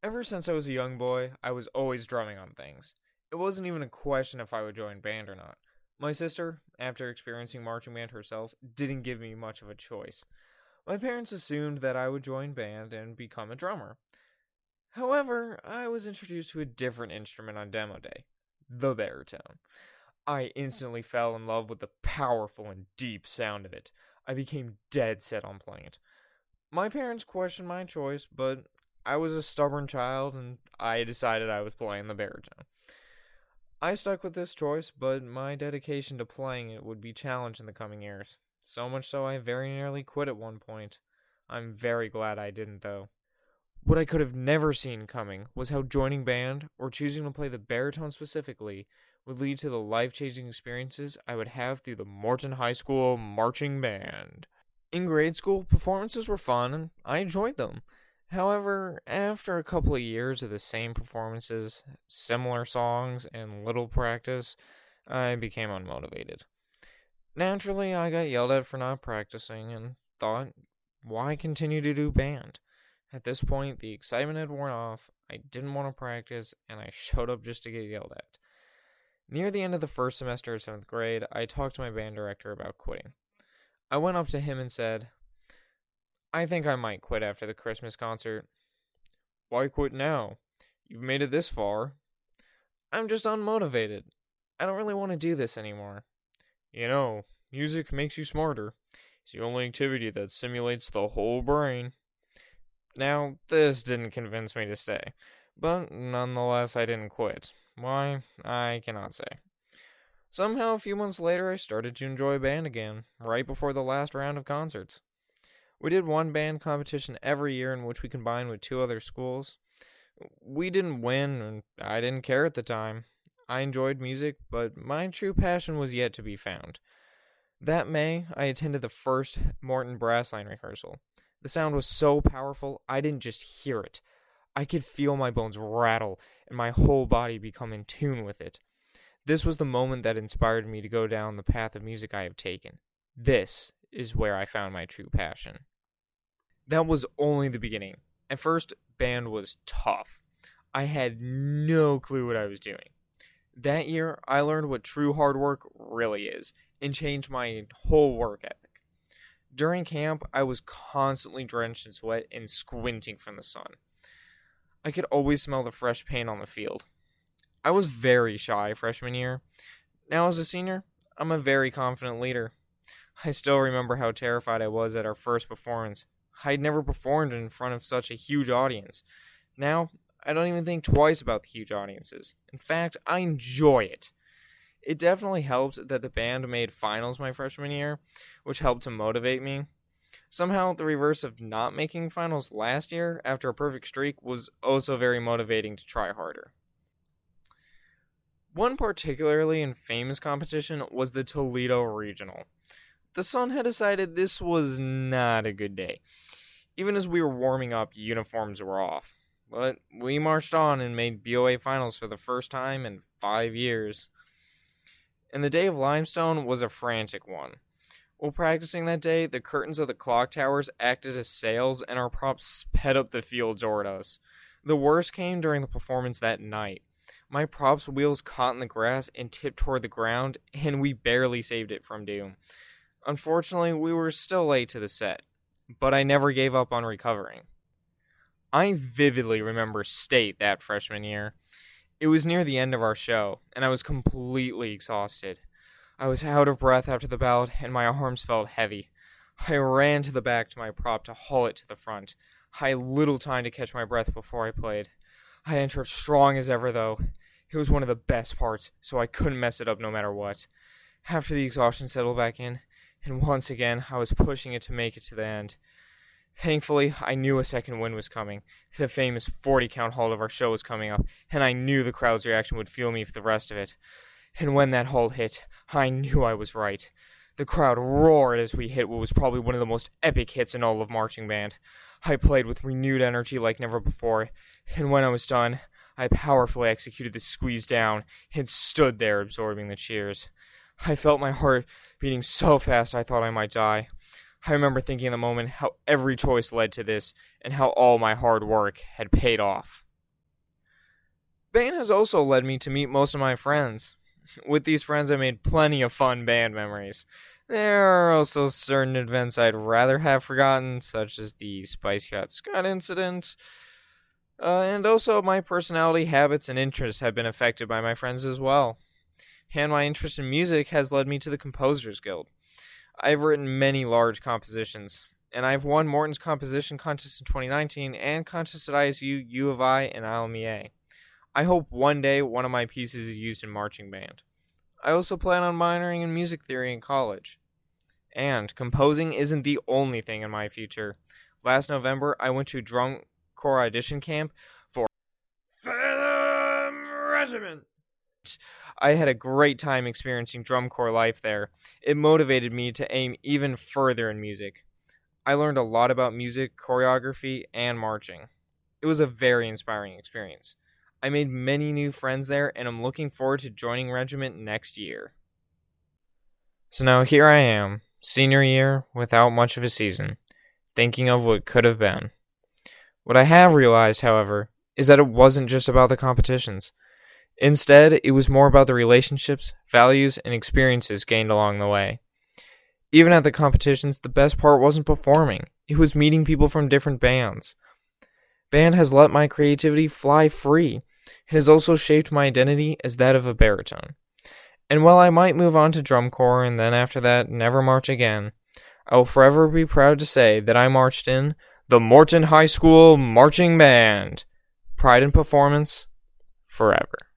Ever since I was a young boy, I was always drumming on things. It wasn't even a question if I would join band or not. My sister, after experiencing marching band herself, didn't give me much of a choice. My parents assumed that I would join band and become a drummer. However, I was introduced to a different instrument on demo day the baritone. I instantly fell in love with the powerful and deep sound of it. I became dead set on playing it. My parents questioned my choice, but I was a stubborn child and I decided I was playing the baritone. I stuck with this choice, but my dedication to playing it would be challenged in the coming years. So much so I very nearly quit at one point. I'm very glad I didn't, though. What I could have never seen coming was how joining band, or choosing to play the baritone specifically, would lead to the life changing experiences I would have through the Morton High School marching band. In grade school, performances were fun and I enjoyed them. However, after a couple of years of the same performances, similar songs, and little practice, I became unmotivated. Naturally, I got yelled at for not practicing and thought, why continue to do band? At this point, the excitement had worn off, I didn't want to practice, and I showed up just to get yelled at. Near the end of the first semester of 7th grade, I talked to my band director about quitting. I went up to him and said, I think I might quit after the Christmas concert. Why quit now? You've made it this far. I'm just unmotivated. I don't really want to do this anymore. You know, music makes you smarter. It's the only activity that simulates the whole brain. Now, this didn't convince me to stay, but nonetheless, I didn't quit. Why, I cannot say. Somehow, a few months later, I started to enjoy band again, right before the last round of concerts. We did one band competition every year in which we combined with two other schools. We didn't win, and I didn't care at the time. I enjoyed music, but my true passion was yet to be found. That May, I attended the first Morton Brassline rehearsal. The sound was so powerful, I didn't just hear it. I could feel my bones rattle and my whole body become in tune with it. This was the moment that inspired me to go down the path of music I have taken. This is where I found my true passion. That was only the beginning. At first, band was tough. I had no clue what I was doing. That year, I learned what true hard work really is and changed my whole work ethic. During camp, I was constantly drenched in sweat and squinting from the sun. I could always smell the fresh paint on the field. I was very shy freshman year. Now, as a senior, I'm a very confident leader. I still remember how terrified I was at our first performance. I'd never performed in front of such a huge audience. Now, I don't even think twice about the huge audiences. In fact, I enjoy it. It definitely helped that the band made finals my freshman year, which helped to motivate me. Somehow, the reverse of not making finals last year after a perfect streak was also very motivating to try harder. One particularly infamous competition was the Toledo Regional the sun had decided this was not a good day. Even as we were warming up, uniforms were off. But we marched on and made BOA finals for the first time in five years. And the day of limestone was a frantic one. While practicing that day, the curtains of the clock towers acted as sails and our props sped up the field toward us. The worst came during the performance that night. My props wheels caught in the grass and tipped toward the ground, and we barely saved it from doom. Unfortunately, we were still late to the set, but I never gave up on recovering. I vividly remember State that freshman year. It was near the end of our show, and I was completely exhausted. I was out of breath after the ballad, and my arms felt heavy. I ran to the back to my prop to haul it to the front. I had little time to catch my breath before I played. I entered strong as ever, though. It was one of the best parts, so I couldn't mess it up no matter what. After the exhaustion settled back in, and once again I was pushing it to make it to the end. Thankfully, I knew a second win was coming. The famous 40 count hold of our show was coming up, and I knew the crowd's reaction would fuel me for the rest of it. And when that hold hit, I knew I was right. The crowd roared as we hit what was probably one of the most epic hits in all of marching band. I played with renewed energy like never before, and when I was done, I powerfully executed the squeeze down and stood there absorbing the cheers. I felt my heart beating so fast I thought I might die. I remember thinking in the moment how every choice led to this and how all my hard work had paid off. Band has also led me to meet most of my friends. With these friends, I made plenty of fun band memories. There are also certain events I'd rather have forgotten, such as the Spice Hot Scott incident. Uh, and also, my personality, habits, and interests have been affected by my friends as well. And my interest in music has led me to the Composers Guild. I've written many large compositions, and I've won Morton's Composition Contest in 2019 and contests at ISU, U of I, and ILMEA. I hope one day one of my pieces is used in marching band. I also plan on minoring in music theory in college. And composing isn't the only thing in my future. Last November, I went to drum corps audition camp for Phantom Regiment. I had a great time experiencing drum corps life there. It motivated me to aim even further in music. I learned a lot about music, choreography, and marching. It was a very inspiring experience. I made many new friends there, and I'm looking forward to joining Regiment next year. So now here I am, senior year, without much of a season, thinking of what could have been. What I have realized, however, is that it wasn't just about the competitions. Instead, it was more about the relationships, values, and experiences gained along the way. Even at the competitions, the best part wasn't performing, it was meeting people from different bands. Band has let my creativity fly free it has also shaped my identity as that of a baritone. And while I might move on to drum corps and then after that never march again, I will forever be proud to say that I marched in the Morton High School Marching Band. Pride in performance forever.